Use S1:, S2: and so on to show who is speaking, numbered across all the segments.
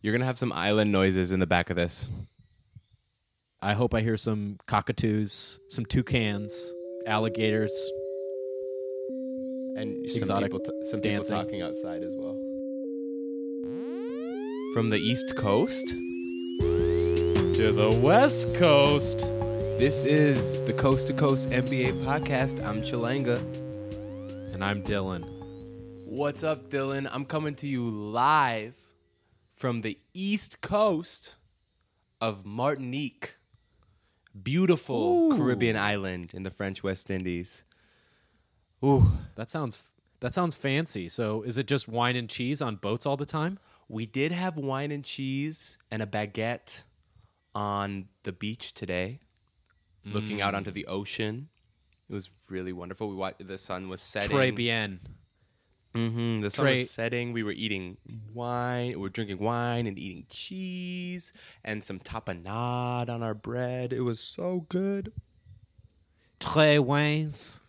S1: You're gonna have some island noises in the back of this.
S2: I hope I hear some cockatoos, some toucans, alligators.
S1: and some
S2: Exotic
S1: people, t- some
S2: dancing.
S1: people talking outside as well. From the East Coast,
S2: To the west coast.
S1: this is the Coast to Coast NBA podcast. I'm Chalanga.
S2: And I'm Dylan.
S1: What's up, Dylan? I'm coming to you live from the East Coast of Martinique, beautiful
S2: Ooh.
S1: Caribbean island in the French West Indies. Ooh,
S2: That sounds that sounds fancy. So is it just wine and cheese on boats all the time?
S1: We did have wine and cheese and a baguette on the beach today, looking out mm. onto the ocean. It was really wonderful. We watched the sun was setting.
S2: Très bien.
S1: Hmm The sun
S2: Très-
S1: was setting. We were eating wine. We were drinking wine and eating cheese and some tapenade on our bread. It was so good.
S2: Très wines.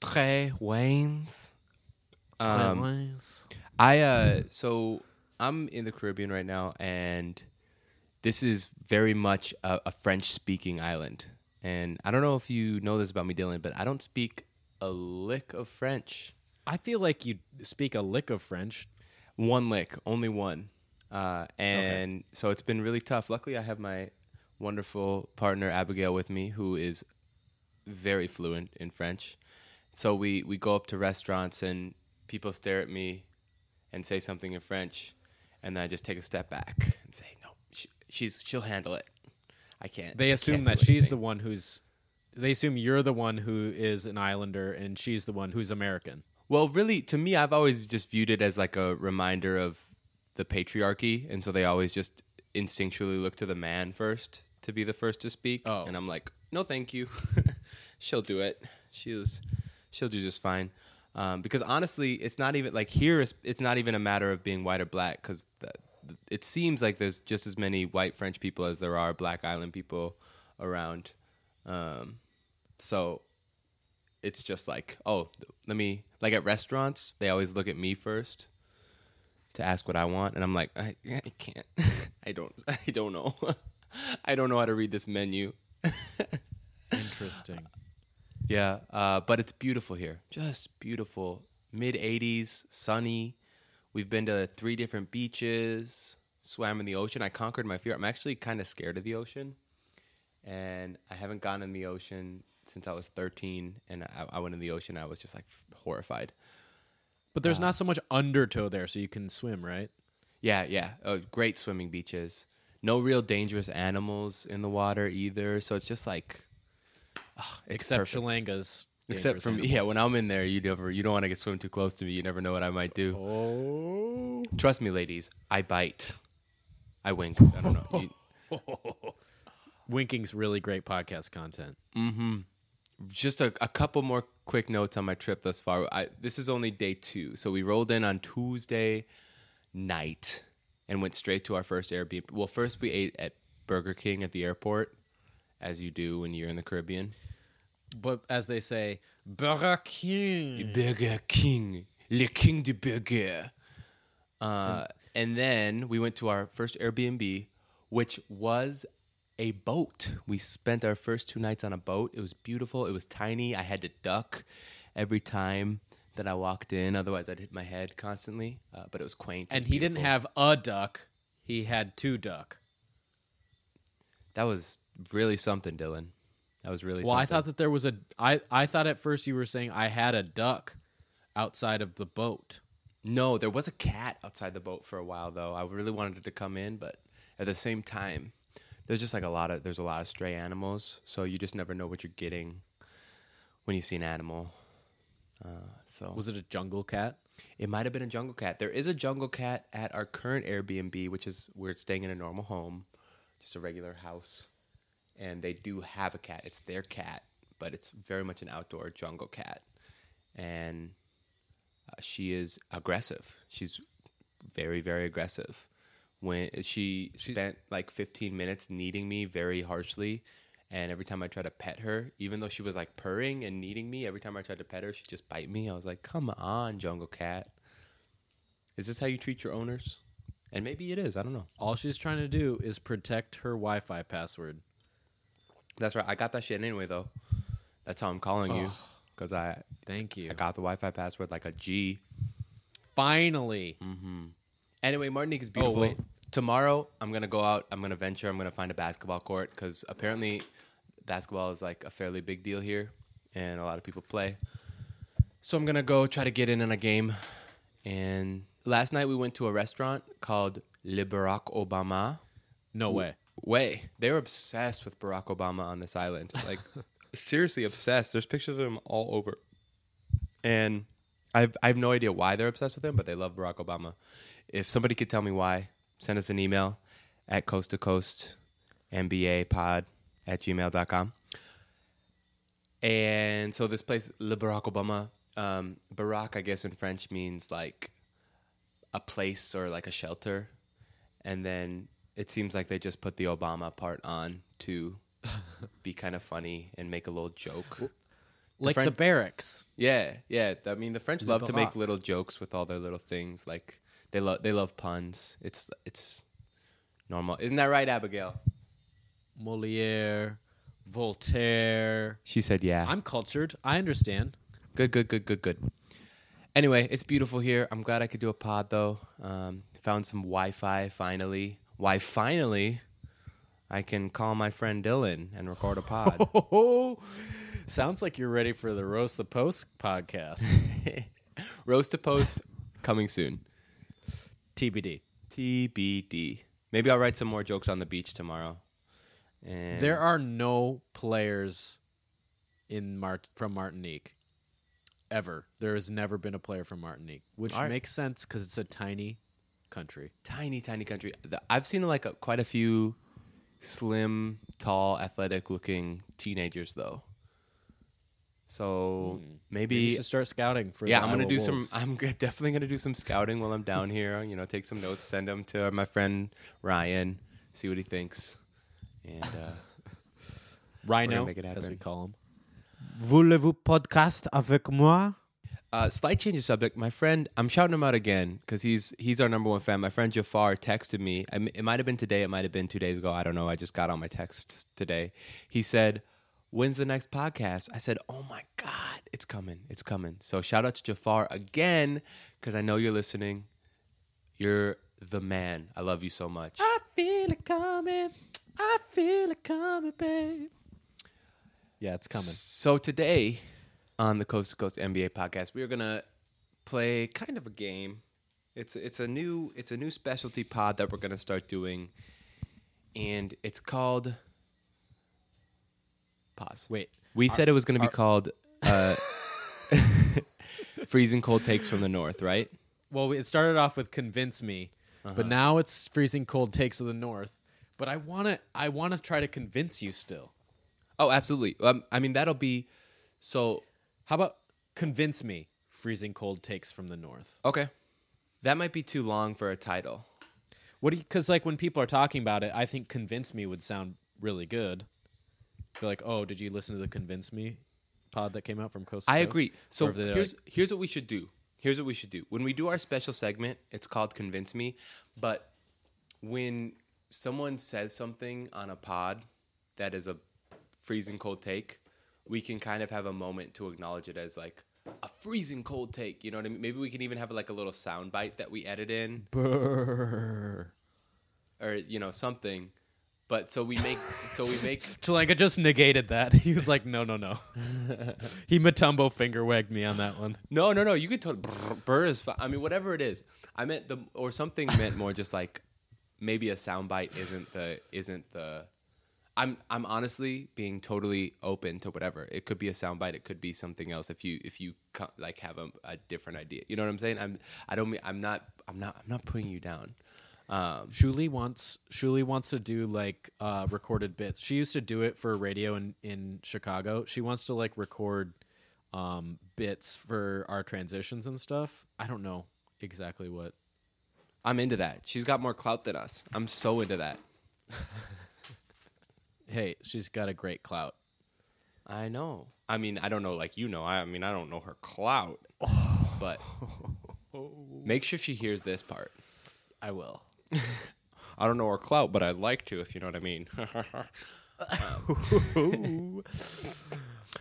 S1: Très wines.
S2: Très
S1: Um,
S2: wines.
S1: I uh so I'm in the Caribbean right now and this is very much a, a French speaking island. And I don't know if you know this about me, Dylan, but I don't speak a lick of French.
S2: I feel like you speak a lick of French.
S1: One lick, only one. Uh, and so it's been really tough. Luckily, I have my wonderful partner Abigail with me, who is very fluent in French. So we we go up to restaurants and people stare at me and say something in French, and then I just take a step back and say, "No, she, she's she'll handle it. I can't."
S2: They assume
S1: can't
S2: that she's the one who's they assume you're the one who is an islander and she's the one who's American.
S1: Well, really, to me, I've always just viewed it as like a reminder of the patriarchy, and so they always just instinctually look to the man first to be the first to speak.
S2: Oh.
S1: And I'm like, no, thank you. she'll do it. She's she'll do just fine. Um, because honestly, it's not even like here. It's, it's not even a matter of being white or black. Because it seems like there's just as many white French people as there are black island people around. Um, so it's just like, oh, let me like at restaurants, they always look at me first to ask what I want, and I'm like, I, I can't, I don't, I don't know, I don't know how to read this menu.
S2: Interesting.
S1: Yeah, uh, but it's beautiful here, just beautiful. Mid 80s, sunny. We've been to three different beaches, swam in the ocean. I conquered my fear. I'm actually kind of scared of the ocean, and I haven't gone in the ocean since I was 13. And I, I went in the ocean. I was just like horrified.
S2: But there's not so much undertow there, so you can swim, right?
S1: Yeah, yeah. Uh, great swimming beaches. No real dangerous animals in the water either. So it's just like, ah, it's
S2: Except
S1: perfect.
S2: Shalanga's.
S1: Except me,
S2: animal.
S1: yeah. When I'm in there, you never, you don't want to get swim too close to me. You never know what I might do.
S2: Oh.
S1: Trust me, ladies. I bite. I wink. I don't know. You,
S2: Winking's really great podcast content.
S1: Just a, a couple more quick notes on my trip thus far. I, this is only day two, so we rolled in on Tuesday night and went straight to our first Airbnb. Well, first we ate at Burger King at the airport, as you do when you're in the Caribbean.
S2: But as they say, Burger King.
S1: Burger King, le king de burger. Uh, and then we went to our first Airbnb, which was a boat. We spent our first two nights on a boat. It was beautiful. It was tiny. I had to duck every time that I walked in, otherwise I'd hit my head constantly. Uh, but it was quaint.
S2: And
S1: was
S2: he didn't have a duck. He had two duck.
S1: That was really something, Dylan. That was really.
S2: Well, I thought that there was a. I I thought at first you were saying I had a duck outside of the boat.
S1: No, there was a cat outside the boat for a while though. I really wanted it to come in, but at the same time, there's just like a lot of there's a lot of stray animals, so you just never know what you're getting when you see an animal. Uh, so
S2: Was it a jungle cat?
S1: it might have been a jungle cat. There is a jungle cat at our current Airbnb, which is we're staying in a normal home, just a regular house, and they do have a cat. It's their cat, but it's very much an outdoor jungle cat, and uh, she is aggressive. She's very, very aggressive. When she spent like 15 minutes kneading me very harshly, and every time I tried to pet her, even though she was like purring and kneading me, every time I tried to pet her, she'd just bite me. I was like, "Come on, jungle cat." Is this how you treat your owners? And maybe it is. I don't know.
S2: All she's trying to do is protect her Wi-Fi password.
S1: That's right. I got that shit anyway, though. That's how I'm calling you because I
S2: Thank you.
S1: I got the Wi-Fi password like a G.
S2: Finally. Mm-hmm.
S1: Anyway, Martinique is oh, beautiful.
S2: wait.
S1: Tomorrow, I'm gonna go out. I'm gonna venture. I'm gonna find a basketball court because apparently, basketball is like a fairly big deal here, and a lot of people play. So I'm gonna go try to get in on a game. And last night we went to a restaurant called Le Barack Obama.
S2: No way.
S1: Way they were obsessed with Barack Obama on this island. Like seriously obsessed. There's pictures of him all over. And I've I have no idea why they're obsessed with him, but they love Barack Obama. If somebody could tell me why, send us an email at coast to coast NBA pod at gmail.com. And so this place, Le Barack Obama, um, Barack, I guess in French means like a place or like a shelter. And then it seems like they just put the Obama part on to be kind of funny and make a little joke.
S2: Like
S1: Fren-
S2: the barracks.
S1: Yeah, yeah. I mean, the French love to make little jokes with all their little things. Like they love they love puns. It's it's normal, isn't that right, Abigail?
S2: Moliere, Voltaire.
S1: She said, "Yeah."
S2: I'm cultured. I understand.
S1: Good, good, good, good, good. Anyway, it's beautiful here. I'm glad I could do a pod though. Um, found some Wi-Fi finally. Why finally? I can call my friend Dylan and record a pod.
S2: Sounds like you're ready for the Roast the Post podcast.
S1: Roast to post coming soon.
S2: TBD.
S1: TBD. Maybe I'll write some more jokes on the beach tomorrow. And
S2: There are no players in Mart from Martinique ever. There has never been a player from Martinique, which
S1: right.
S2: makes sense because it's a tiny country.
S1: tiny, tiny country. I've seen like a, quite a few slim, tall, athletic-looking teenagers though. So
S2: Maybe you
S1: maybe,
S2: should start scouting for.
S1: yeah,
S2: the
S1: I'm gonna
S2: Iowa
S1: do
S2: Wolves.
S1: some. I'm g- definitely gonna do some scouting while I'm down here. You know, take some notes, send them to my friend Ryan, see what he thinks, and uh,
S2: Rhino,
S1: make it
S2: as we
S1: happen.
S2: call him.
S3: Voulez-vous podcast avec moi?
S1: Uh, slight change of subject. My friend, I'm shouting him out again because he's he's our number one fan. My friend Jafar texted me. I m it might have been today. It might have been two days ago. I don't know. I just got on my text today. He said, "When's the next podcast?" I said, "Oh my god, it's coming! It's coming!" So shout out to Jafar again because I know you're listening. You're the man. I love you so much.
S2: I feel it coming. I feel it coming, babe. Yeah, it's coming.
S1: So today on the Coast to Coast NBA podcast, we are gonna play kind of a game. It's it's a new it's a new specialty pod that we're gonna start doing, and it's called. Pause.
S2: Wait,
S1: We said it was gonna be called uh, freezing cold takes from the north, right?
S2: Well, it started off with "Convince Me,"
S1: Uh-huh.
S2: but now it's "Freezing Cold Takes of the North." But I want to, I want to try to convince you still.
S1: Oh, absolutely. Um, I mean, that'll be so.
S2: How about "Convince Me"? Freezing Cold Takes from the North.
S1: Okay, that might be too long for a title.
S2: What do you? Because like when people are talking about it, I think "Convince Me" would sound really good. Feel like, oh, did you listen to the "Convince Me" pod that came out from Coast?
S1: I
S2: Coast?
S1: agree. So
S2: they're
S1: here's
S2: like-
S1: here's what we should do. Here's what we should do. When we do our special segment, it's called Convince Me. But when someone says something on a pod that is a freezing cold take, we can kind of have a moment to acknowledge it as like a freezing cold take. You know what I mean? Maybe we can even have like a little sound bite that we edit in or you know something. But so we make so we make
S2: Chalanka just negated that. He was like, no, no, no. he Mutombo finger wagged me on that one.
S1: No, no, no. You could totally brr, is fine. I mean, whatever it is. I meant the or something meant more just like maybe a soundbite isn't the isn't the. I'm I'm honestly being totally open to whatever. It could be a soundbite. It could be something else. If you if you like have a, a different idea, you know what I'm saying. I'm I don't mean I'm not I'm not I'm not putting you down. Um,
S2: Shuli wants Shuli wants to do like uh, recorded bits. She used to do it for radio in in Chicago. She wants to like record um, bits for our transitions and stuff. I don't know exactly what.
S1: I'm into that. She's got more clout than us. I'm so into that.
S2: Hey, she's got a great clout.
S1: I know. I mean, I don't know like you know. I, I mean, I don't know her clout, but make sure she hears this part.
S2: I will.
S1: I don't know her clout, but I'd like to, if you know what I mean.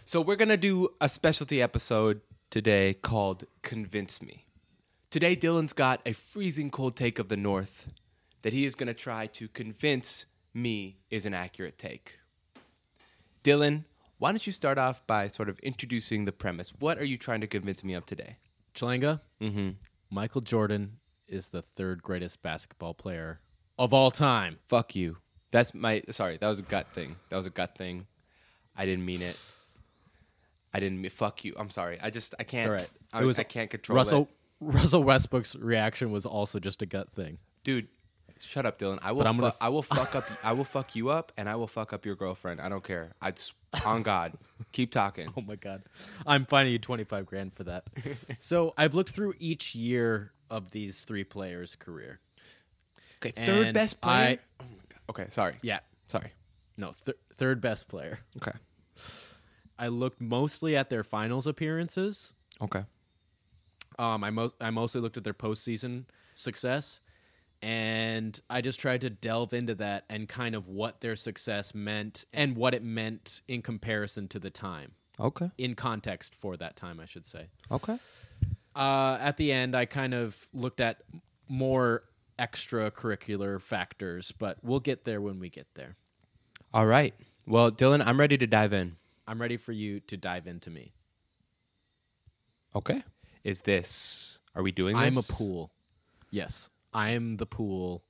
S1: so we're gonna do a specialty episode today called "Convince Me." Today, Dylan's got a freezing cold take of the North that he is gonna try to convince me is an accurate take. Dylan, why don't you start off by sort of introducing the premise? What are you trying to convince me of today?
S2: Chalanga,
S1: Mm-hmm.
S2: Michael Jordan is the third greatest basketball player of all time.
S1: Fuck you. That's my sorry. That was a gut thing. That was a gut thing. I didn't mean it. I didn't mean fuck you. I'm sorry. I just I can't.
S2: all right.
S1: I,
S2: It was
S1: I can't control
S2: Russell
S1: it.
S2: Russell Westbrook's reaction was also just a gut thing.
S1: dude. Shut up, Dylan. I will. Fu- I will fuck up. I will fuck you up, and I will fuck up your girlfriend. I don't care. I just on God. Keep talking.
S2: Oh my god. I'm fining you 25 grand for that. so, I've looked through each year of these three players' career.
S1: Okay, third
S2: And
S1: best player.
S2: I-
S1: oh my God. Okay, sorry.
S2: Yeah.
S1: Sorry.
S2: No, th- third best player.
S1: Okay.
S2: I looked mostly at their finals appearances.
S1: Okay.
S2: Um, I mo- I mostly looked at their postseason success, and I just tried to delve into that and kind of what their success meant and what it meant in comparison to the time,
S1: Okay.
S2: in context for that time, I should say.
S1: Okay.
S2: Uh, at the end, I kind of looked at more extracurricular factors, but we'll get there when we get there.
S1: All right. Well, Dylan, I'm ready to dive in.
S2: I'm ready for you to dive into me.
S1: Okay. Is this? Are we doing this?
S2: I'm a pool. Yes, I am the pool.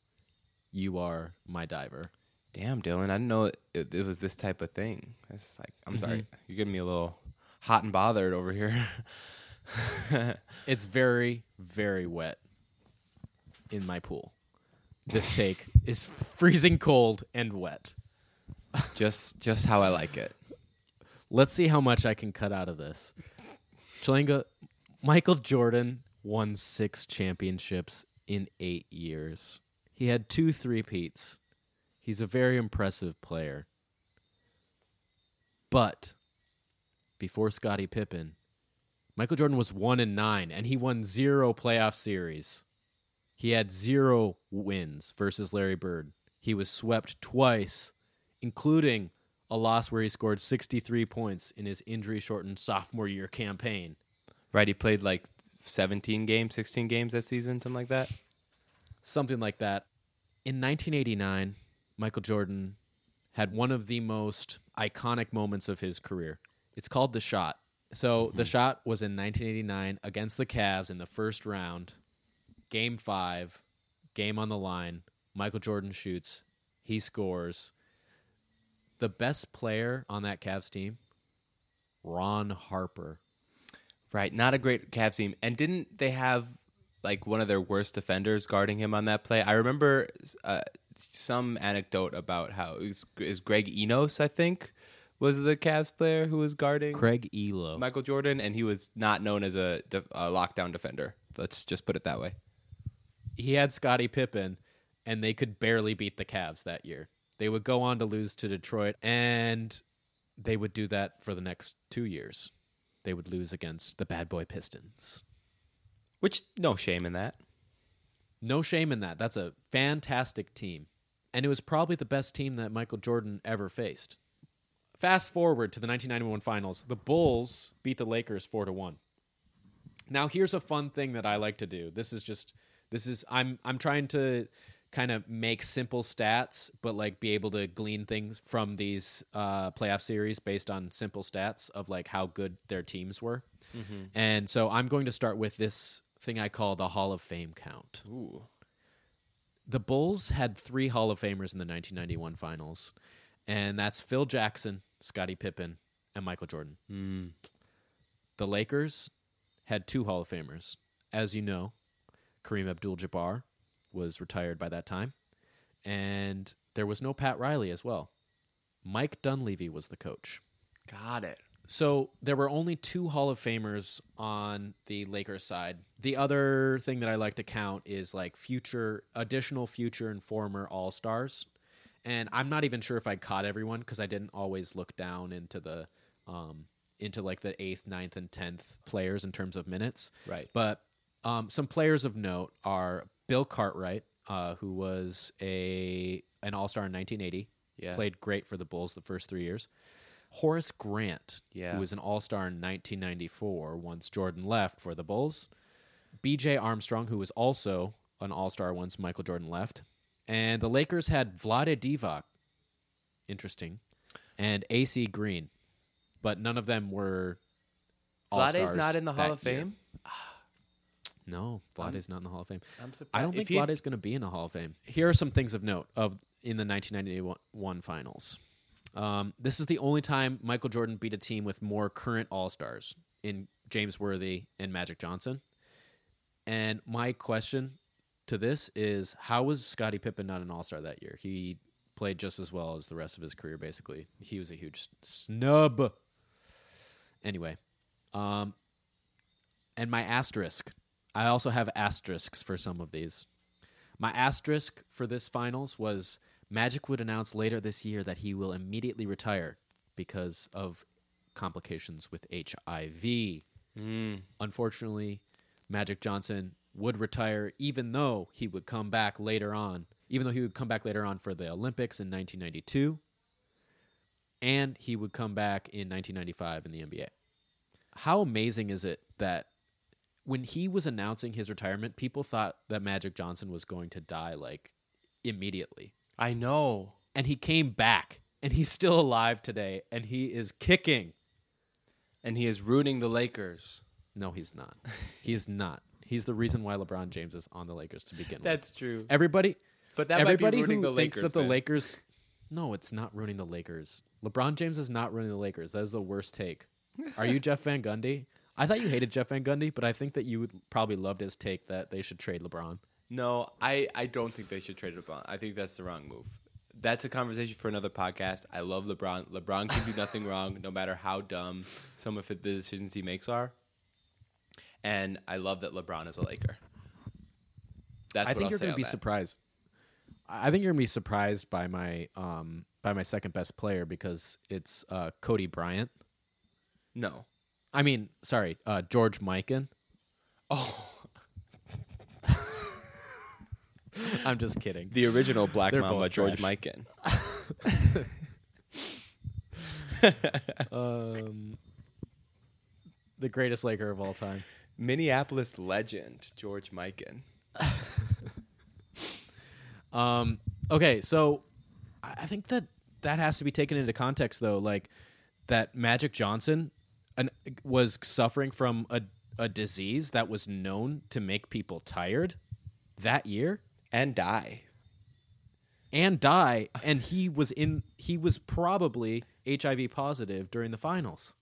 S2: You are my diver.
S1: Damn, Dylan, I didn't know it, it, it was this type of thing. It's like, I'm sorry, you're getting me a little hot and bothered over here.
S2: It's very, very wet in my pool. This take is freezing cold and wet.
S1: just, just how I like it.
S2: Let's see how much I can cut out of this. Chalanga, Michael Jordan won six championships in eight years. He had two three-peats. He's a very impressive player. But before Scottie Pippen, Michael Jordan was one and nine, and he won zero playoff series. He had zero wins versus Larry Bird. He was swept twice, including a loss where he scored 63 points in his injury shortened sophomore year campaign.
S1: Right? He played like 17 games, 16 games that season, something like that.
S2: Something like that. In 1989, Michael Jordan had one of the most iconic moments of his career. It's called the shot. So the shot was in 1989 against the Cavs in the first round, game five, game on the line. Michael Jordan shoots, he scores. The best player on that Cavs team, Ron Harper.
S1: Right. Not a great Cavs team. And didn't they have like one of their worst defenders guarding him on that play? I remember uh, some anecdote about how it was, it was Craig Ehlo, I think, was the Cavs player who was guarding
S2: Craig Ehlo.
S1: Michael Jordan, and he was not known as a, de- a lockdown defender. Let's just put it that way.
S2: he had Scottie Pippen, and they could barely beat the Cavs that year. They would go on to lose to Detroit, and they would do that for the next two years. They would lose against the bad boy Pistons.
S1: Which, no shame in that.
S2: No shame in that. That's a fantastic team. And it was probably the best team that Michael Jordan ever faced. Fast forward to the 1991 finals. The Bulls beat the Lakers 4 to 1. Now here's a fun thing that I like to do. This is just this is I'm I'm trying to kind of make simple stats but like be able to glean things from these uh playoff series based on simple stats of like how good their teams were. And so I'm going to start with this thing I call the Hall of Fame count
S1: Ooh.
S2: the Bulls had three Hall of Famers in the 1991 finals, and that's Phil Jackson, Scottie Pippen, and Michael Jordan.
S1: Mm.
S2: The Lakers had two Hall of Famers. As you know, Kareem Abdul Jabbar was retired by that time, and there was no Pat Riley as well. Mike Dunleavy was the coach.
S1: Got it.
S2: So there were only two Hall of Famers on the Lakers side. The other thing that I like to count is like future, additional future and former All Stars. And I'm not even sure if I caught everyone because I didn't always look down into the, um, into like the eighth, ninth, and tenth players in terms of minutes.
S1: Right.
S2: But um, some players of note are Bill Cartwright, uh, who was a an All Star in 1980.
S1: Yeah.
S2: played great for the Bulls the first three years. Horace Grant,
S1: Yeah.
S2: who was an All Star in 1994 once Jordan left for the Bulls. B.J. Armstrong, who was also an All Star once Michael Jordan left, and the Lakers had Vlade Divac, interesting, and A.C. Green, but none of them were.
S1: Vlade's not in the Hall of
S2: year.
S1: Fame.
S2: No, Vlade's not in the Hall of Fame.
S1: I'm surprised.
S2: I don't think Vlade's going to be in the Hall of Fame. Here are some things of note of in the 1991 finals. Um, this is the only time Michael Jordan beat a team with more current All Stars in James Worthy and Magic Johnson. And my question to this is, how was Scottie Pippen not an All Star that year? He played just as well as the rest of his career. Basically, he was a huge snub. Anyway, um, and my asterisk. I also have asterisks for some of these. My asterisk for this finals was Magic would announce later this year that he will immediately retire because of complications with HIV.
S1: Mm.
S2: Unfortunately, Magic Johnson would retire even though he would come back later on, even though he would come back later on for the Olympics in 1992 and he would come back in 1995 in the NBA. How amazing is it that when he was announcing his retirement, people thought that Magic Johnson was going to die like immediately.
S1: I know.
S2: And he came back and he's still alive today and he is kicking.
S1: And he is rooting the Lakers.
S2: No, he's not. He is not. He's the reason why LeBron James is on the Lakers to begin with.
S1: That's true.
S2: Everybody
S1: But that
S2: everybody
S1: might be ruining
S2: who
S1: the
S2: thinks
S1: Lakers.
S2: that the
S1: man.
S2: Lakers No, it's not ruining the Lakers. LeBron James is not ruining the Lakers. That is the worst take. Are you Jeff Van Gundy? I thought you hated Jeff Van Gundy, but I think that you would probably loved his take that they should trade LeBron.
S1: No, I, I don't think they should trade LeBron. I think that's the wrong move. That's a conversation for another podcast. I love LeBron. LeBron can do nothing wrong, no matter how dumb some of the decisions he makes are. And I love that LeBron is a Laker. That's
S2: I
S1: what
S2: think
S1: I'll
S2: you're going to be
S1: that.
S2: surprised. I I think you're going to be surprised by my um by my second best player because it's uh, Kobe Bryant.
S1: No.
S2: I mean, sorry, uh, George Mikan.
S1: Oh,
S2: I'm just kidding.
S1: the original Black
S2: They're
S1: Mamba, George. Mikan.
S2: um, the greatest Laker of all time.
S1: Minneapolis legend, George Mikan.
S2: Um, okay, so I I think that that has to be taken into context, though. Like that Magic Johnson an, was suffering from a a disease that was known to make people tired that year
S1: And die.
S2: and die, and he was in. He was probably HIV positive during the finals.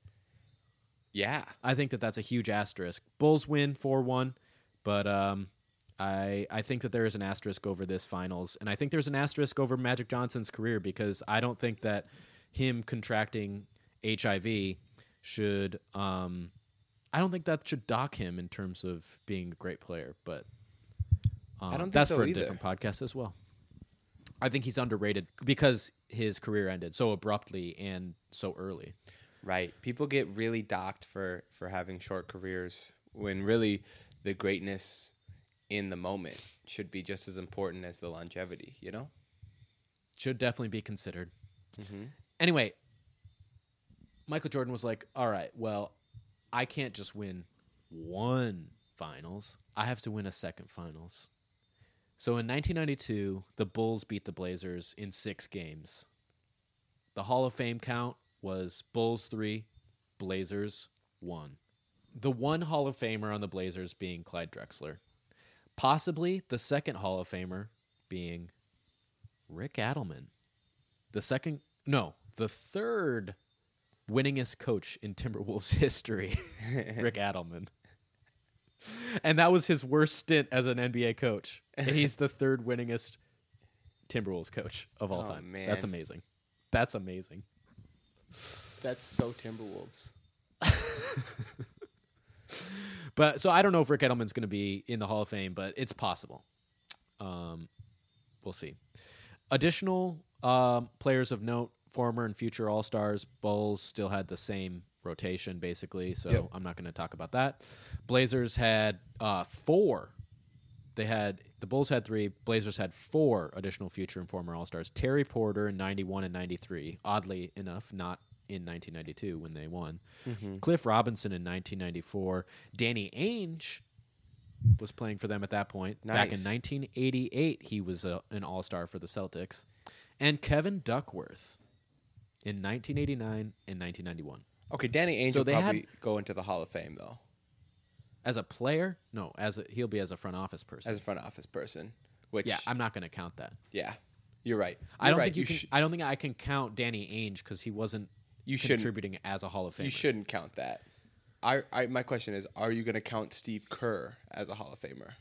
S1: Yeah.
S2: I think that that's a huge asterisk. Bulls win four one, but um, I I think that there is an asterisk over this finals, and I think there's an asterisk over Magic Johnson's career because I don't think that him contracting HIV should um, I don't think that should dock him in terms of being a great player, but um,
S1: don't
S2: that's
S1: so
S2: for a
S1: either.
S2: different podcast as well. I think he's underrated because his career ended so abruptly and so early.
S1: Right. People get really docked for for having short careers when really the greatness in the moment should be just as important as the longevity, you know?
S2: should definitely be considered.
S1: Mm-hmm.
S2: Anyway, Michael Jordan was like, "All right, well, I can't just win one finals. I have to win a second finals." So in 1992, the Bulls beat the Blazers in 6 games. The Hall of Fame count was Bulls 3, Blazers 1. The one Hall of Famer on the Blazers being Clyde Drexler. Possibly the second Hall of Famer being Rick Adelman. The second, no, the third winningest coach in Timberwolves history, Rick Adelman. And that was his worst stint as an NBA coach. And he's the third winningest Timberwolves coach of all
S1: Oh,
S2: time.
S1: man.
S2: That's amazing. That's amazing.
S1: That's so Timberwolves.
S2: But so I don't know if Rick Adelman's going to be in the Hall of Fame, but it's possible. Um, we'll see. Additional um, players of note, former and future All Stars. Bulls still had the same rotation basically, so
S1: Yep.
S2: I'm not going to talk about that. Blazers had uh, four they had the Bulls had three, Blazers had four additional future and former All Stars. Terry Porter in '91 and '93. Oddly enough, not in 1992 when they won. Mm-hmm. Cliff Robinson in 1994. Danny Ainge was playing for them at that point. Back in 1988, he was a, an All Star for the Celtics, and Kevin Duckworth in 1989 and 1991.
S1: Okay, Danny Ainge
S2: So
S1: will
S2: they had-
S1: probably go into the Hall of Fame though,
S2: As a player, no, as a, he'll be as a front office person.
S1: as a front office person. Which
S2: yeah, I'm not going to count that.
S1: yeah, you're right.
S2: I
S1: You're
S2: don't
S1: right.
S2: think you, can.
S1: sh-
S2: I don't think I can count Danny Ainge because he wasn't
S1: You shouldn't-
S2: contributing as a Hall of Famer.
S1: you shouldn't count that. I, I my question is, are you going to count Steve Kerr as a Hall of Famer?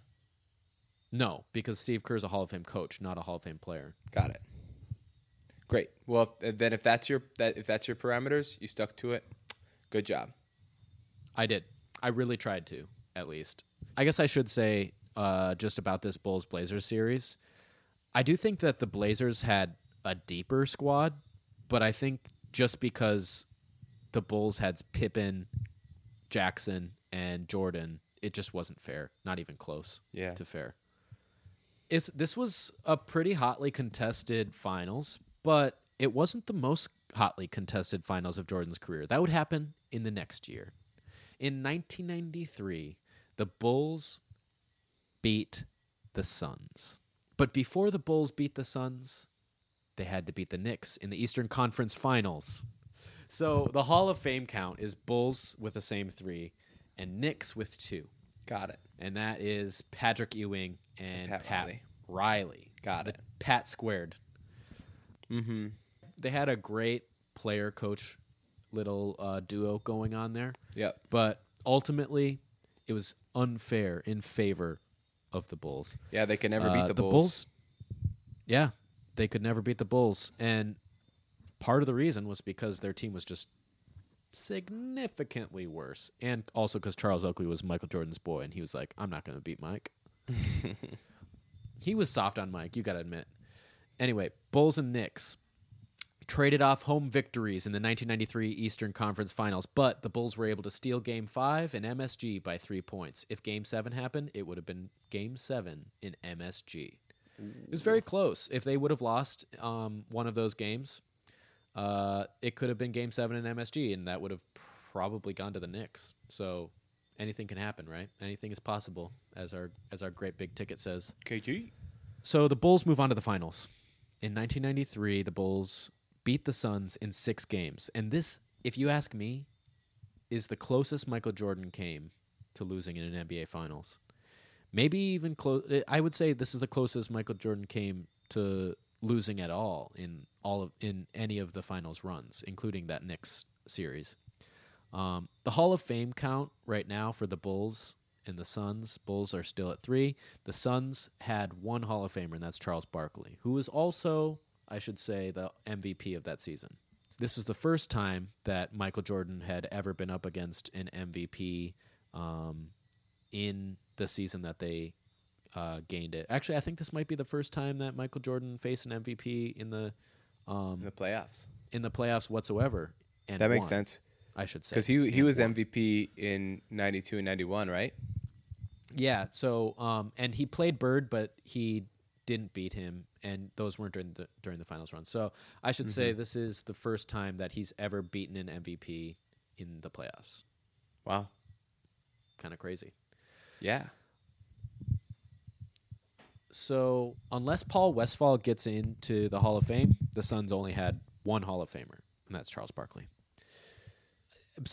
S2: No, because Steve Kerr is a Hall of Fame coach, not a Hall of Fame player.
S1: Got it. Great. Well, if, then if that's your that if that's your parameters, you stuck to it. Good job.
S2: I did. I really tried to, at least. I guess I should say uh, just about this Bulls Blazers series. I do think that the Blazers had a deeper squad, but I think just because the Bulls had Pippen, Jackson, and Jordan, it just wasn't fair. Not even close
S1: Yeah.
S2: to fair. It's, this was a pretty hotly contested finals, but it wasn't the most hotly contested finals of Jordan's career. That would happen in the next year. In 1993, the Bulls beat the Suns. But before the Bulls beat the Suns, they had to beat the Knicks in the Eastern Conference Finals. So the Hall of Fame count is Bulls with the same three and Knicks with two.
S1: Got it.
S2: And that is Patrick Ewing and
S1: Pat
S2: Pat,
S1: Riley.
S2: Riley.
S1: Got it.
S2: Pat squared.
S1: Mm-hmm.
S2: They had a great player coach little uh, duo going on there.
S1: Yep.
S2: But ultimately, it was unfair in favor of the Bulls.
S1: Yeah, they can never
S2: Uh,
S1: beat the, Bulls.
S2: Yeah, they could never beat the Bulls, and part of the reason was because their team was just significantly worse, and also because Charles Oakley was Michael Jordan's boy, and he was like, "I'm not going to beat Mike." he was soft on Mike, you got to admit. Anyway, Bulls and Knicks traded off home victories in the 1993 Eastern Conference Finals, but the Bulls were able to steal Game 5 in MSG by 3 points. If Game 7 happened, it would have been Game 7 in MSG. It was very close. If they would have lost um, one of those games, uh, it could have been Game 7 in MSG, and that would have probably gone to the Knicks. So anything can happen, right? Anything is possible, as our as our great big ticket says.
S1: KG.
S2: So the Bulls move on to the finals. In 1993, the Bulls beat the Suns in six games. And this, if you ask me, is the closest Michael Jordan came to losing in an NBA Finals. Maybe even close. I would say this is the closest Michael Jordan came to losing at all in all of in any of the finals runs, including that Knicks series. Um, the Hall of Fame count right now for the Bulls and the Suns. Bulls are still at three. The Suns had one Hall of Famer, and that's Charles Barkley, who was also, I should say, the MVP of that season. This was the first time that Michael Jordan had ever been up against an MVP um, in the season that they uh, gained it. Actually, I think this might be the first time that Michael Jordan faced an MVP in the um,
S1: in the playoffs.
S2: in the playoffs whatsoever. And
S1: That makes
S2: won,
S1: sense
S2: I should say,
S1: because he he was
S2: won.
S1: MVP in '92 and '91, right?
S2: Yeah. So, um, and he played Bird, but he didn't beat him, and those weren't during the during the finals run. So, I should say
S1: Mm-hmm.
S2: this is the first time that he's ever beaten an MVP in the playoffs.
S1: Wow.
S2: Kind of crazy.
S1: Yeah.
S2: So, unless Paul Westphal gets into the Hall of Fame, the Suns only had one Hall of Famer, and that's Charles Barkley.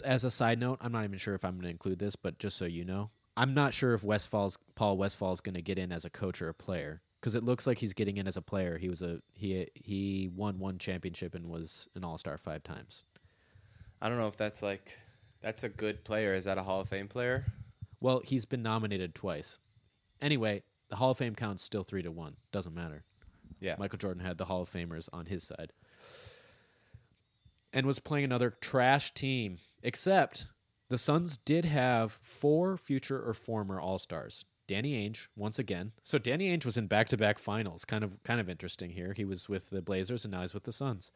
S2: As a side note, I'm not even sure if I'm going to include this, but just so you know, I'm not sure if Westphal's Paul Westphal's going to get in as a coach or a player because it looks like he's getting in as a player. He was a he he won one championship and was an All Star five times.
S1: I don't know if that's like that's a good player. Is that a Hall of Fame player?
S2: Well, he's been nominated twice. Anyway, the Hall of Fame count's still three to one. Doesn't matter.
S1: Yeah.
S2: Michael Jordan had the Hall of Famers on his side. And was playing another trash team. Except the Suns did have four future or former All Stars. Danny Ainge, once again. So Danny Ainge was in back to back finals. Kind of kind of interesting here. He was with the Blazers and now he's with the Suns.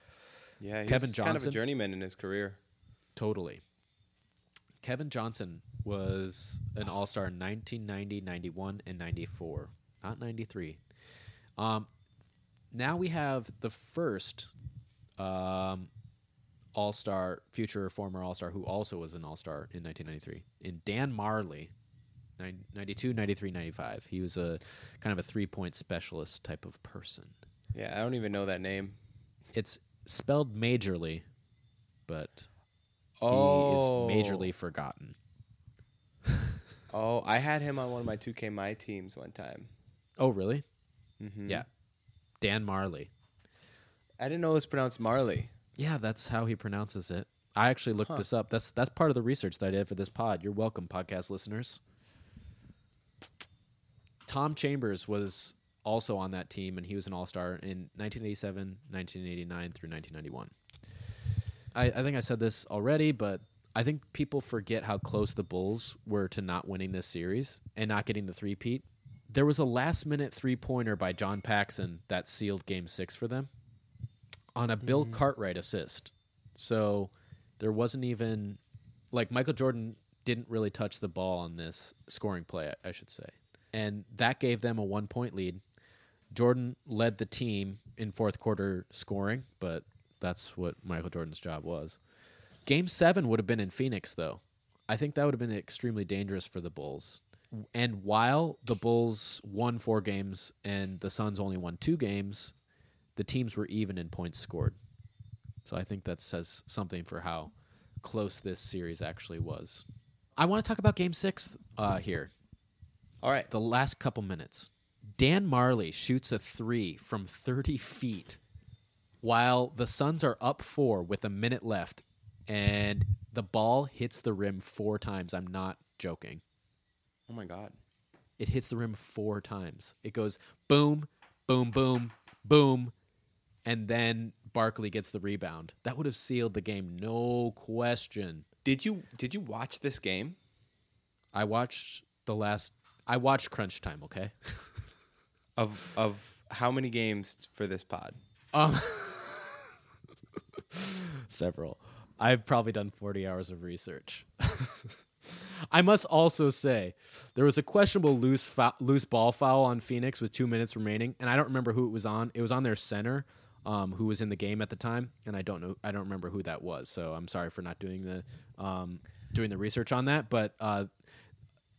S1: Yeah. He's
S2: Kevin
S1: kind of a
S2: Johnson.
S1: journeyman in his career.
S2: Totally. Kevin Johnson was an All Star in 1990, 91, and 94. not 93. Um, now we have the first um, All Star, future former All Star, who also was an All Star in 1993, in Dan Majerle. Nine- 92, 93, 95. He was a kind of a three point specialist type of person.
S1: Yeah, I don't even know that name.
S2: It's spelled majorly, but
S1: Oh,
S2: he is majorly forgotten.
S1: Oh, I had him on one of my 2K My teams one time.
S2: Oh, really?
S1: Mm-hmm.
S2: Yeah. Dan Majerle.
S1: I didn't know it was pronounced Marley.
S2: Yeah, that's how he pronounces it. I actually looked
S1: Huh.
S2: this up. That's that's part of the research that I did for this pod. You're welcome, podcast listeners. Tom Chambers was also on that team, and he was an All Star in 1987, 1989 through 1991. I, I think I said this already, but I think people forget how close the Bulls were to not winning this series and not getting the three-peat. There was a last-minute three-pointer by John Paxson that sealed Game Six for them on a Bill mm-hmm. Cartwright assist. So there wasn't even like Michael Jordan didn't really touch the ball on this scoring play, I I should say. And that gave them a one point lead. Jordan led the team in fourth quarter scoring, but that's what Michael Jordan's job was. Game seven would have been in Phoenix, though. I think that would have been extremely dangerous for the Bulls. And while the Bulls won four games and the Suns only won two games, the teams were even in points scored. So I think that says something for how close this series actually was. I want to talk about Game Six uh, here.
S1: All right.
S2: The last couple minutes, Dan Majerle shoots a three from 30 feet, while the Suns are up four with a minute left, and the ball hits the rim four times. I'm not joking.
S1: Oh my God.
S2: It hits the rim four times. It goes boom, boom, boom, boom, and then Barkley gets the rebound. That would have sealed the game, no question.
S1: Did you did you watch this game?
S2: I watched the last. I watched Crunch Time. Okay.
S1: Of of how many games for this pod?
S2: Um, several. I've probably done 40 hours of research. I must also say there was a questionable loose fou- loose ball foul on Phoenix with two minutes remaining, and I don't remember who it was on. It was on their center, um, who was in the game at the time, and I don't know. I don't remember who that was. So I'm sorry for not doing the um, doing the research on that. But uh,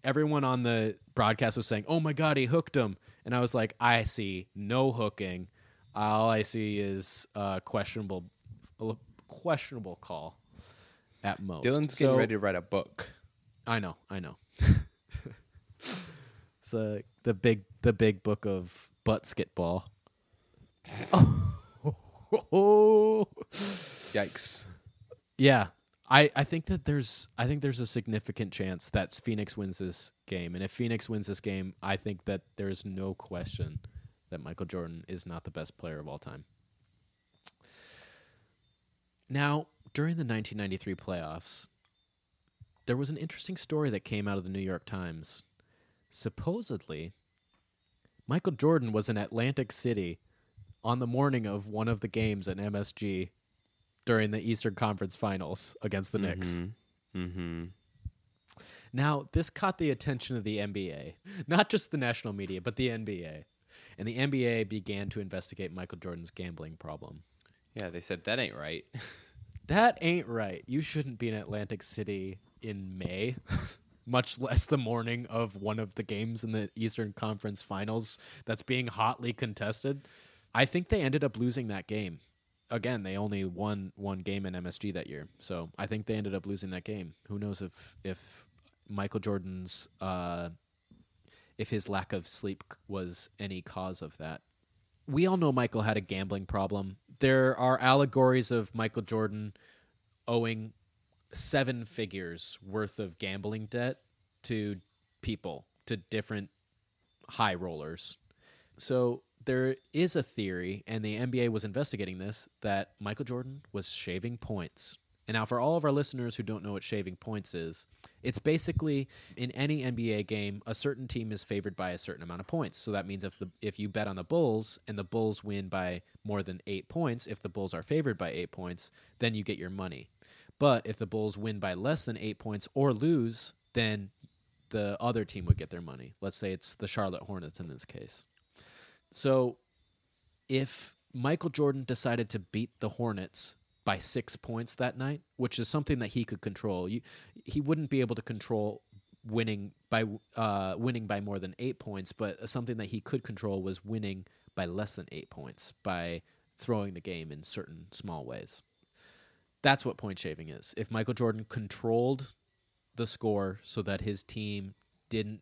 S2: everyone on the broadcast was saying, "Oh my god, he hooked him," and I was like, "I see no hooking. All I see is uh, questionable, questionable call at most."
S1: Dylan's
S2: So-
S1: getting ready to write a book.
S2: I know, I know. it's uh, the big, the big book of butt skitball. oh,
S1: Yikes.
S2: yeah. I, I think that there's I think there's a significant chance that Phoenix wins this game, and if Phoenix wins this game, I think that there's no question that Michael Jordan is not the best player of all time. Now, during the 1993 playoffs, there was an interesting story that came out of the New York Times. Supposedly, Michael Jordan was in Atlantic City on the morning of one of the games at MSG during the Eastern Conference Finals against the Knicks.
S1: Mm-hmm.
S2: Now, this caught the attention of the NBA, not just the national media, but the NBA. And the NBA began to investigate Michael Jordan's gambling problem.
S1: Yeah, they said that ain't right.
S2: That ain't right. You shouldn't be in Atlantic City in May, much less the morning of one of the games in the Eastern Conference Finals that's being hotly contested. I think they ended up losing that game. Again, they only won one game in MSG that year, so I think they ended up losing that game. Who knows if if Michael Jordan's uh, if his lack of sleep was any cause of that we all know Michael had a gambling problem. There are allegories of Michael Jordan owing seven figures worth of gambling debt to people, to different high rollers. So there is a theory, and the NBA was investigating this, that Michael Jordan was shaving points. And now, for all of our listeners who don't know what shaving points is, it's basically in any NBA game, a certain team is favored by a certain amount of points. So that means if the if you bet on the Bulls and the Bulls win by more than eight points, if the Bulls are favored by eight points, then you get your money. But if the Bulls win by less than eight points or lose, then the other team would get their money. Let's say it's the Charlotte Hornets in this case. So if Michael Jordan decided to beat the Hornets by six points that night, which is something that he could control, you, he wouldn't be able to control winning by uh, winning by more than eight points, but something that he could control was winning by less than eight points by throwing the game in certain small ways. That's what point shaving is. If Michael Jordan controlled the score so that his team didn't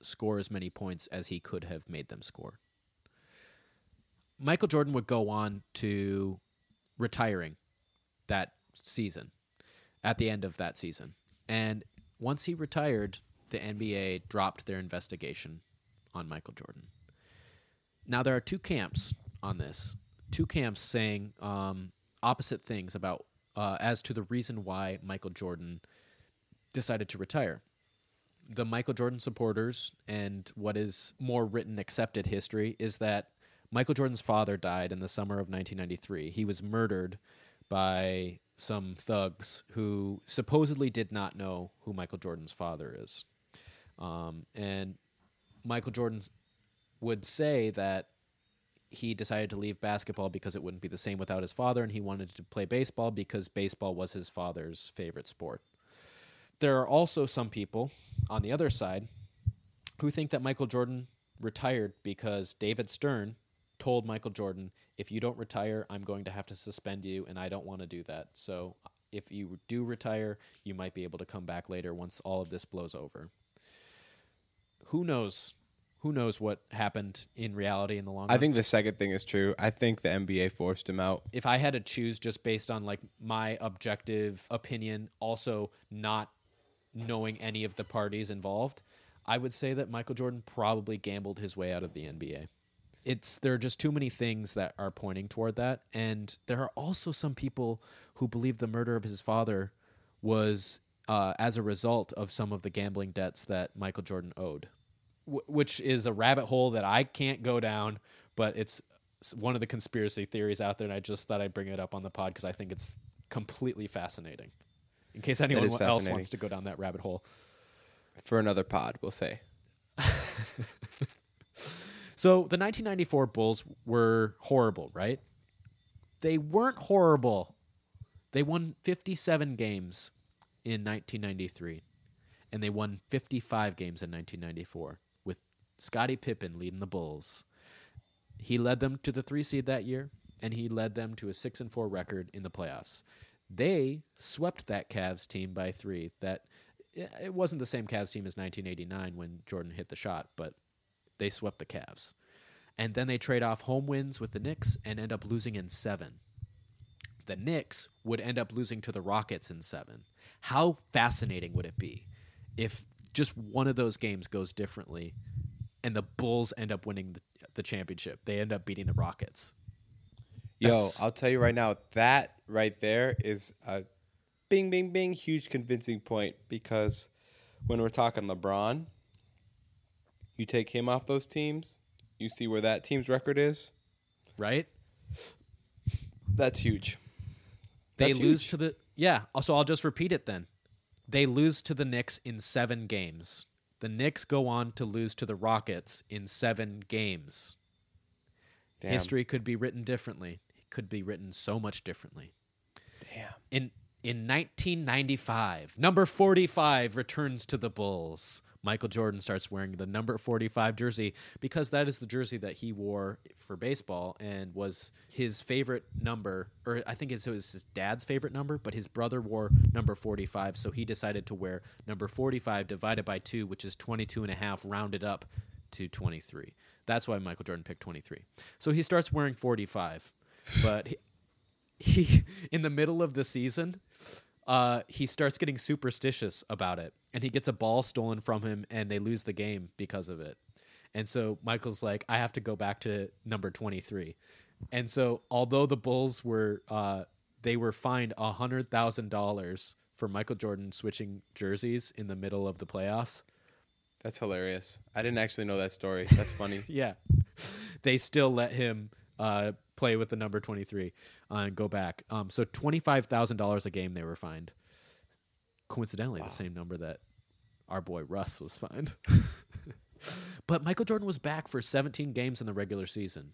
S2: score as many points as he could have made them score. Michael Jordan would go on to retiring that season at the end of that season. And once he retired, the NBA dropped their investigation on Michael Jordan. Now, there are two camps on this, two camps saying um, opposite things about uh, as to the reason why Michael Jordan decided to retire. The Michael Jordan supporters and what is more written accepted history is that Michael Jordan's father died in the summer of 1993. He was murdered by some thugs who supposedly did not know who Michael Jordan's father is. Um, and Michael Jordan would say that he decided to leave basketball because it wouldn't be the same without his father, and he wanted to play baseball because baseball was his father's favorite sport. There are also some people on the other side who think that Michael Jordan retired because David Stern told Michael Jordan, if you don't retire, I'm going to have to suspend you, and I don't want to do that. So if you do retire, you might be able to come back later once all of this blows over. Who knows? Who knows what happened in reality in the long run?
S1: I think the second thing is true. I think the NBA forced him out.
S2: if I had to choose just based on like my objective opinion, also not knowing any of the parties involved, I would say that Michael Jordan probably gambled his way out of the NBA. It's there are just too many things that are pointing toward that, and there are also some people who believe the murder of his father was uh, as a result of some of the gambling debts that Michael Jordan owed, Wh- which is a rabbit hole that I can't go down, but it's one of the conspiracy theories out there, and I just thought I'd bring it up on the pod because I think it's completely fascinating. In case anyone else wants to go down that rabbit hole.
S1: For another pod, we'll say.
S2: So the 1994 Bulls were horrible, right? They weren't horrible. They won 57 games in 1993, and they won 55 games in 1994 with Scottie Pippen leading the Bulls. He led them to the three seed that year, and he led them to a six and four record in the playoffs. They swept that Cavs team by three. That eh, it wasn't the same Cavs team as 1989 when Jordan hit the shot, but they swept the Cavs. And then they trade off home wins with the Knicks and end up losing in seven. The Knicks would end up losing to the Rockets in seven. How fascinating would it be if just one of those games goes differently and the Bulls end up winning the, the championship? They end up beating the Rockets.
S1: Yo, I'll tell you right now, that right there is a bing, bing, bing, huge convincing point because when we're talking LeBron, you take him off those teams, you see where that team's record is.
S2: Right?
S1: That's huge.
S2: They
S1: That's
S2: lose
S1: huge.
S2: to the yeah. So I'll just repeat it then. They lose to the Knicks in seven games. The Knicks go on to lose to the Rockets in seven games.
S1: Damn.
S2: History could be written differently. It could be written so much differently.
S1: Damn.
S2: In in 1995, number 45 returns to the Bulls. Michael Jordan starts wearing the number 45 jersey because that is the jersey that he wore for baseball and was his favorite number or I think it was his dad's favorite number, but his brother wore number 45, so he decided to wear number 45 divided by 2, which is 22 and a half rounded up to 23. That's why Michael Jordan picked 23. So he starts wearing 45. But he, he in the middle of the season uh, he starts getting superstitious about it and he gets a ball stolen from him and they lose the game because of it and so michael's like i have to go back to number 23 and so although the bulls were uh, they were fined a hundred thousand dollars for michael jordan switching jerseys in the middle of the playoffs
S1: That's hilarious. I didn't actually know that story. That's funny.
S2: yeah they still let him uh, play with the number 23 uh, and go back um, so $25000 a game they were fined coincidentally the same number that our boy Russ was fined. but Michael Jordan was back for 17 games in the regular season.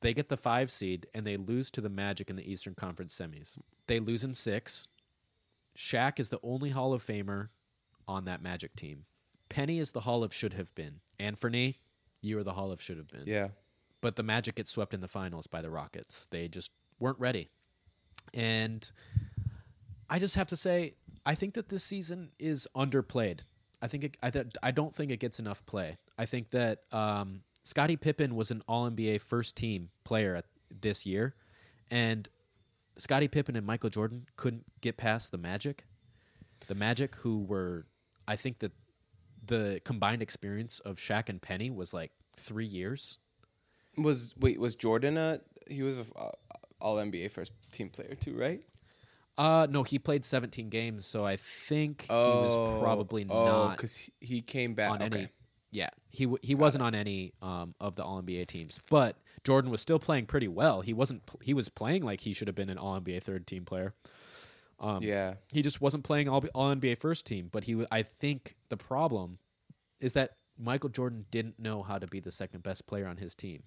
S2: They get the five seed and they lose to the Magic in the Eastern Conference semis. They lose in six. Shaq is the only Hall of Famer on that Magic team. Penny is the Hall of Should Have Been. Anthony, you are the Hall of Should Have Been.
S1: Yeah.
S2: But the Magic get swept in the finals by the Rockets. They just weren't ready. And I just have to say, I think that this season is underplayed. I think it, I, th- I don't think it gets enough play. I think that um, Scottie Pippen was an All NBA first team player at, this year, and Scottie Pippen and Michael Jordan couldn't get past the Magic. The Magic, who were, I think that the combined experience of Shaq and Penny was like three years.
S1: Was wait was Jordan a he was a uh, all NBA first team player too, right?
S2: Uh, no, he played 17 games, so I think he was probably not
S1: because he, came back
S2: on
S1: okay.
S2: any. Yeah, he w- he wasn't on any um, of the All NBA teams, but Jordan was still playing pretty well. He wasn't. Pl- he was playing like he should have been an All NBA third team player. Um,
S1: yeah,
S2: he just wasn't playing all All NBA first team. But he, w- I think the problem is that Michael Jordan didn't know how to be the second best player on his team.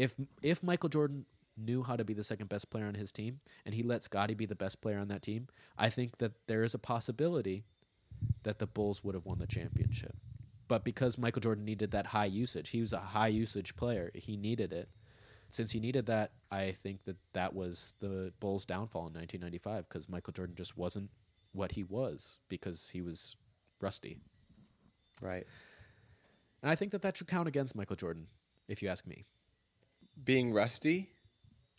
S2: If if Michael Jordan knew how to be the second best player on his team and he let Scottie be the best player on that team, I think that there is a possibility that the Bulls would have won the championship. But because Michael Jordan needed that high usage, he was a high usage player. He needed it. Since he needed that, I think that that was the Bulls' downfall in 1995 because Michael Jordan just wasn't what he was because he was rusty.
S1: right.
S2: And I think that that should count against Michael Jordan, if you ask me.
S1: Being rusty.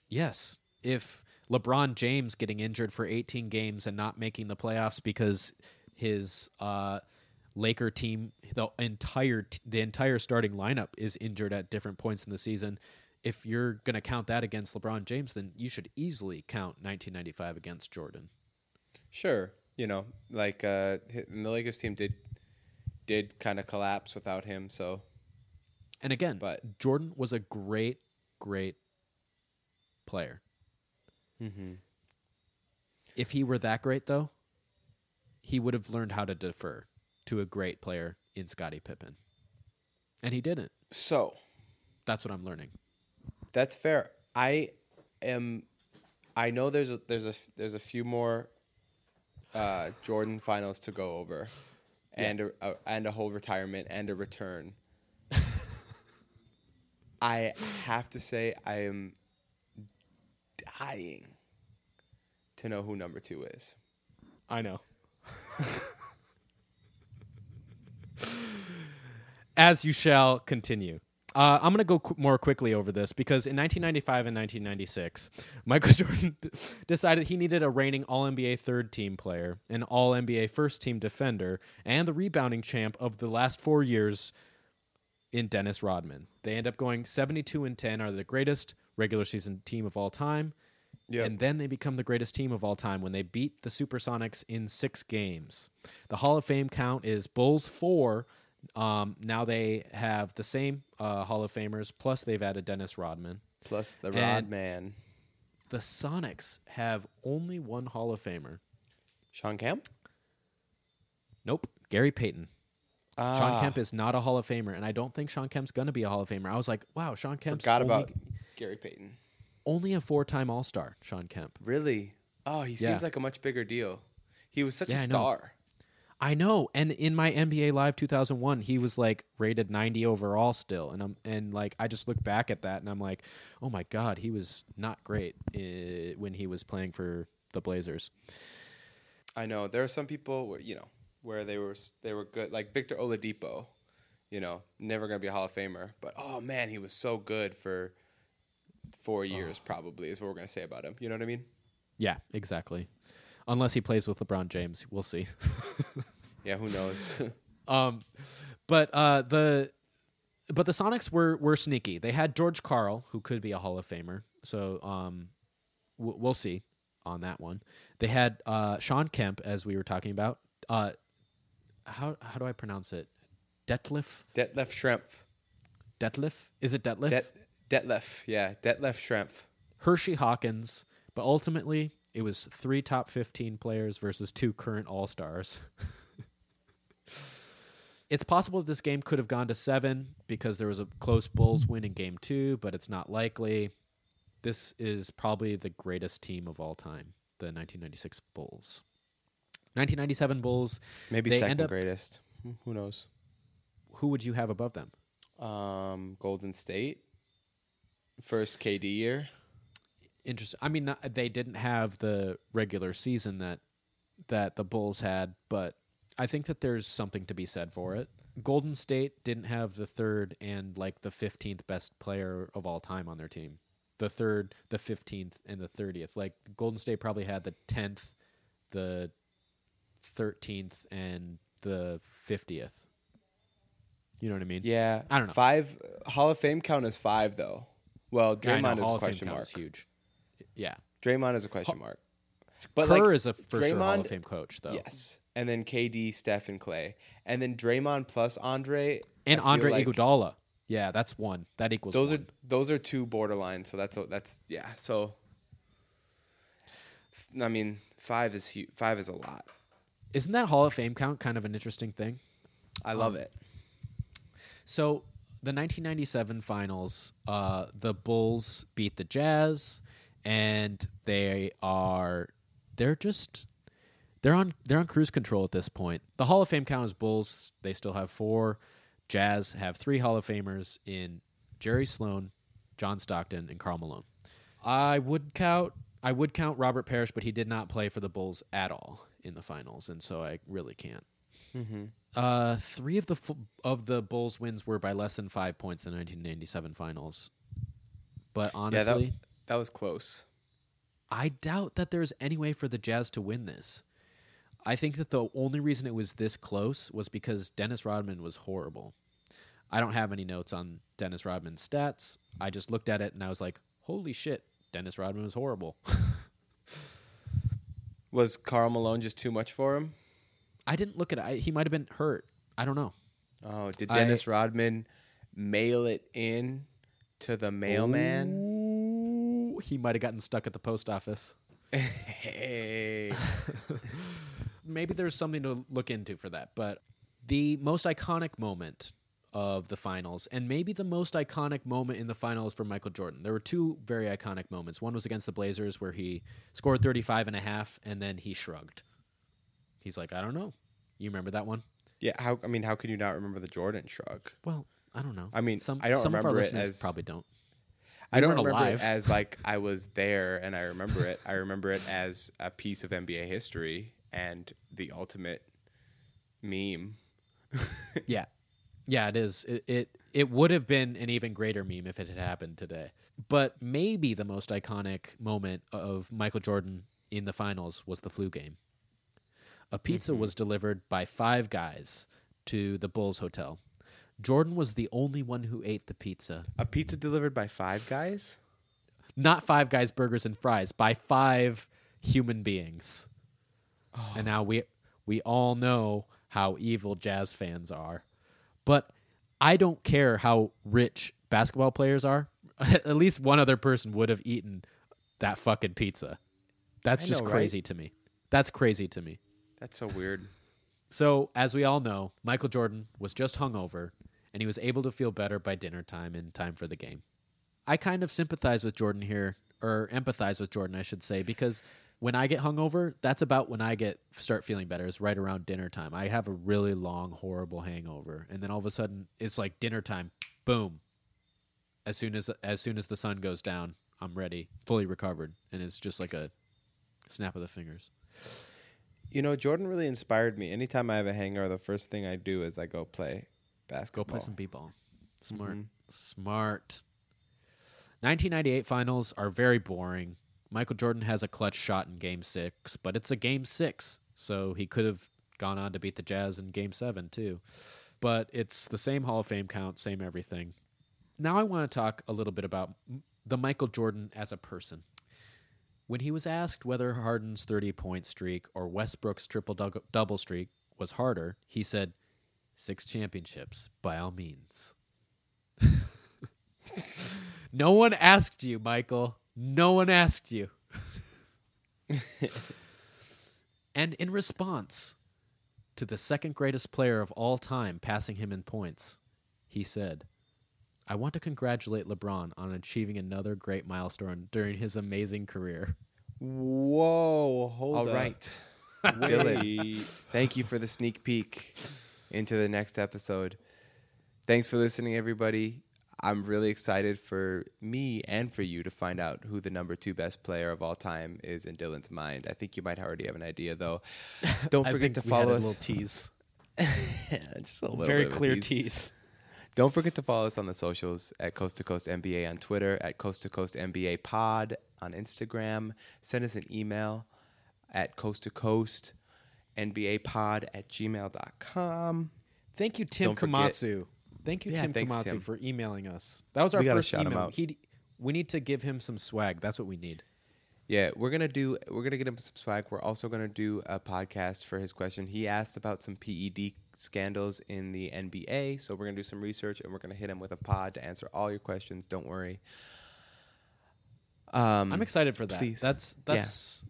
S2: Yes. If LeBron James getting injured for 18 games and not making the playoffs because his uh, Laker team, the entire the entire starting lineup is injured at different points in the season. If you're going to count that against LeBron James, then you should easily count 1995 against Jordan.
S1: Sure, you know, like uh, the Lakers team did did kind of collapse without him. So
S2: And again,
S1: But-
S2: Jordan was a great, great player.
S1: mm-hmm.
S2: If he were that great, though, he would have learned how to defer to a great player in Scottie Pippen. And he didn't.
S1: so
S2: That's what I'm learning.
S1: that's fair. I am. I know there's a there's a there's a few more uh, Jordan finals to go over, and a, a and a whole retirement and a return. I have to say I am dying to know who number two is.
S2: I know. As you shall continue. Uh, I'm going to go qu- more quickly over this because in 1995 and 1996, Michael Jordan decided he needed a reigning All NBA third team player, an All NBA first team defender, and the rebounding champ of the last four years in Dennis Rodman. They end up going 72 and 10, are the greatest regular season team of all time.
S1: Yep.
S2: And then they become the greatest team of all time when they beat the Supersonics in six games. The Hall of Fame count is Bulls four. Um, now they have the same uh, Hall of Famers, plus they've added Dennis Rodman.
S1: Plus the Rod
S2: And-
S1: Man,
S2: The Sonics have only one Hall of Famer.
S1: Sean Kemp?
S2: Nope, Gary Payton.
S1: Ah,
S2: Sean Kemp is not a Hall of Famer, and I don't think Sean Kemp's going to be a Hall of Famer. I was like, wow, Sean Kemp's
S1: forgot
S2: only,
S1: about Gary Payton.
S2: only a four-time All-Star. Sean Kemp.
S1: Really? Oh, he
S2: Yeah.
S1: seems like a much bigger deal. He was such
S2: Yeah,
S1: a
S2: I know.
S1: star.
S2: I know, and in my NBA Live 2001, he was like rated 90 overall still, and I'm and like I just look back at that and I'm like, oh my god, he was not great uh, when he was playing for the Blazers.
S1: I know there are some people where you know where they were they were good, like Victor Oladipo. You know, never gonna be a Hall of Famer, but oh man, he was so good for four years. Probably is what we're gonna say about him. You know what I mean?
S2: Yeah, exactly. Unless he plays with LeBron James, we'll see.
S1: Yeah, who knows?
S2: Um, but uh, the but the Sonics were were sneaky. They had George Karl, who could be a Hall of Famer. So um, w- we'll see on that one. They had uh, Sean Kemp, as we were talking about. Uh, how how do I pronounce it? Detlef
S1: Detlef Schrempf.
S2: Detlef is it Detlef?
S1: Det Detlef, yeah, Detlef Schrempf.
S2: Hersey Hawkins, but ultimately it was three top 15 players versus two current All Stars. it's possible that this game could have gone to seven because there was a close Bulls win in game two, but it's not likely. This is probably the greatest team of all time, the 1996 Bulls. 1997 Bulls.
S1: Maybe
S2: They
S1: second greatest. Who knows?
S2: Who would you have above them?
S1: Um, Golden State. First KD year.
S2: Interesting. I mean, not, they didn't have the regular season that that the Bulls had, but I think that there's something to be said for it. Golden State didn't have the third and like the 15th best player of all time on their team. The third, the 15th, and the 30th. Like Golden State probably had the 10th, the 13th, and the 50th. You know what I mean?
S1: Yeah,
S2: I don't know.
S1: Five Hall of Fame count is five though. Well,
S2: Yeah,
S1: Draymond is
S2: Hall
S1: a
S2: of Fame
S1: question
S2: count
S1: mark.
S2: is huge. Yeah.
S1: Draymond is a question mark. But
S2: Kerr
S1: like,
S2: is a for sure Hall of Fame coach, though.
S1: yes, and then KD, Steph, and Clay, and then Draymond plus Andre
S2: And Andre
S1: like
S2: Iguodala. Yeah, that's one. That equals
S1: Those
S2: one.
S1: are those are two borderline. So that's that's yeah. So I mean, five is hu- five is a lot.
S2: Isn't that Hall of Fame count kind of an interesting thing?
S1: I love
S2: Um,
S1: it.
S2: So the 1997 finals, uh, the Bulls beat the Jazz, and they are they're just they're on they're on cruise control at this point. The Hall of Fame count is Bulls. They still have four. Jazz have three Hall of Famers in Jerry Sloan, John Stockton, and Karl Malone. I would count I would count Robert Parish, but he did not play for the Bulls at all in the finals, and so I really can't. Uh, three of the f- of the Bulls wins were by less than five points in the 1997 finals. But
S1: Yeah,
S2: honestly,
S1: that that was close.
S2: I doubt that there's any way for the Jazz to win this. I think that the only reason it was this close was because Dennis Rodman was horrible. I don't have any notes on Dennis Rodman's stats. I just looked at it and I was like, "Holy shit, Dennis Rodman was horrible."
S1: Was Karl Malone just too much for him?
S2: I didn't look at it. I, he might have been hurt. I don't know.
S1: Oh, did
S2: I-
S1: Dennis Rodman mail it in to the mailman?
S2: Ooh, he might have gotten stuck at the post office.
S1: hey.
S2: maybe there's something to look into for that. But the most iconic moment of the finals, and maybe the most iconic moment in the finals for Michael Jordan. There were two very iconic moments. One was against the Blazers where he scored 35 and a half and then he shrugged. He's like, I don't know. You remember that one?
S1: Yeah, how I mean, how can you not remember the Jordan shrug?
S2: Well, I don't know.
S1: I mean,
S2: some
S1: I don't
S2: some of our
S1: remember it
S2: listeners
S1: as-
S2: probably don't.
S1: I don't remember
S2: alive.
S1: it as like I was there and I remember it. I remember it as a piece of NBA history and the ultimate meme.
S2: Yeah, yeah, it is. It, it it would have been an even greater meme if it had happened today. But maybe the most iconic moment of Michael Jordan in the finals was the flu game. A pizza mm-hmm. was delivered by five guys to the Bulls hotel. Jordan was the only one who ate the pizza.
S1: A pizza delivered by five guys?
S2: Not five guys, burgers and fries, by five human beings. Oh. And now we we all know how evil jazz fans are. But I don't care how rich basketball players are. At least one other person would have eaten that fucking pizza. That's
S1: I
S2: just
S1: know, right?
S2: crazy to me. That's crazy to me.
S1: That's so weird.
S2: So, as we all know, Michael Jordan was just hungover and he was able to feel better by dinner time in time for the game. I kind of sympathize with Jordan here, or empathize with Jordan, I should say, because when I get hungover, that's about when I get start feeling better. Is right around dinner time. I have a really long, horrible hangover, and then all of a sudden it's like dinner time. Boom. As soon as as soon as the sun goes down, I'm ready, fully recovered, and it's just like a snap of the fingers.
S1: You know, Jordan really inspired me. Anytime I have a hangover, the first thing I do is I go play basketball.
S2: Go play some b-ball. Smart.
S1: Mhm.
S2: Smart. 1998 finals are very boring. Michael Jordan has a clutch shot in game 6, but it's a game 6, so he could have gone on to beat the Jazz in game 7 too. But it's the same Hall of Fame count, same everything. Now I want to talk a little bit about the Michael Jordan as a person. When he was asked whether Harden's 30 point streak or Westbrook's triple double streak was harder, he said, Six championships, by all means. no one asked you, Michael. No one asked you. and in response to the second greatest player of all time, passing him in points. He said, I want to congratulate LeBron on achieving another great milestone during his amazing career.
S4: Whoa, hold
S1: All
S4: up.
S1: right. Dylan, thank you for the sneak peek into the next episode. Thanks for listening, everybody. I'm really excited for me and for you to find out who the number two best player of all time is in Dylan's mind. I think you might already have an idea, though. Don't forget to follow
S2: a
S1: us.
S2: little tease.
S1: Just a little
S2: Very clear
S1: tease.
S2: tease.
S1: Don't forget to follow us on the socials at Coast to Coast NBA on Twitter, at Coast to Coast NBA Pod on Instagram. Send us an email at Coast to Coast NBA Pod at gmail.com.
S2: Thank you, Tim
S1: Don't forget-
S2: Komatsu. Thank you,
S1: Yeah,
S2: Tim
S1: thanks,
S2: Komatsu,
S1: Tim.
S2: for emailing us. That was our
S1: We
S2: first email. He, we need to give him some swag. That's what we need.
S1: Yeah, we're gonna do. We're gonna get him some swag. We're also gonna do a podcast for his question. He asked about some PED scandals in the NBA, so we're gonna do some research and we're gonna hit him with a pod to answer all your questions. Don't worry. Um,
S2: I'm excited for that.
S1: please.
S2: That's
S1: Yeah.
S2: that's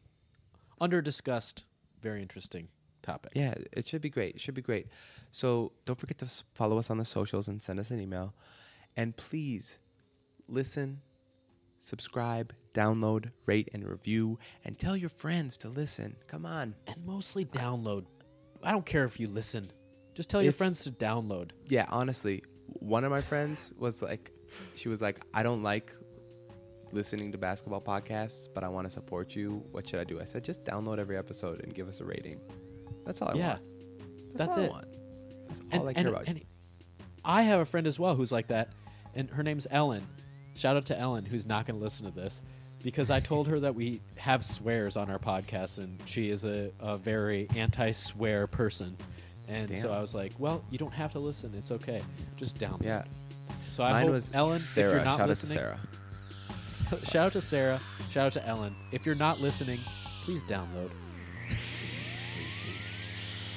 S2: under discussed. Very interesting topic.
S1: Yeah, it should be great. It should be great. So don't forget to follow us on the socials and send us an email. And please listen, subscribe, download, rate, and review, and tell your friends to listen. Come on.
S2: And mostly download. I don't care if you listen. Just tell your friends to download.
S1: Yeah, honestly, one of my friends was like, she was like, I don't like listening to basketball podcasts, but I want to support you. What should I do? I said, just download every episode and give us a rating. That's all I want.
S2: yeah.
S1: want.
S2: that's
S1: all
S2: it.
S1: I want. That's all
S2: And,
S1: I care
S2: and-
S1: about.
S2: and I have a friend as well who's like that, and her name's Ellen. Shout out to Ellen, who's not going to listen to this, because I told her that we have swears on our podcast, and she is a, a very anti-swear person. And so I was like, "Well, you don't have to listen. It's okay. Just download."
S1: yeah.
S2: So I
S1: Mine
S2: hope
S1: was
S2: Ellen,
S1: Sarah.
S2: if you're not
S1: Shout
S2: listening,
S1: out to Sarah.
S2: shout out to Sarah. Shout out to Ellen. If you're not listening, please download.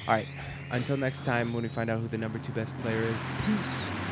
S1: All right. Until next time, when we find out who the number two best player is, peace.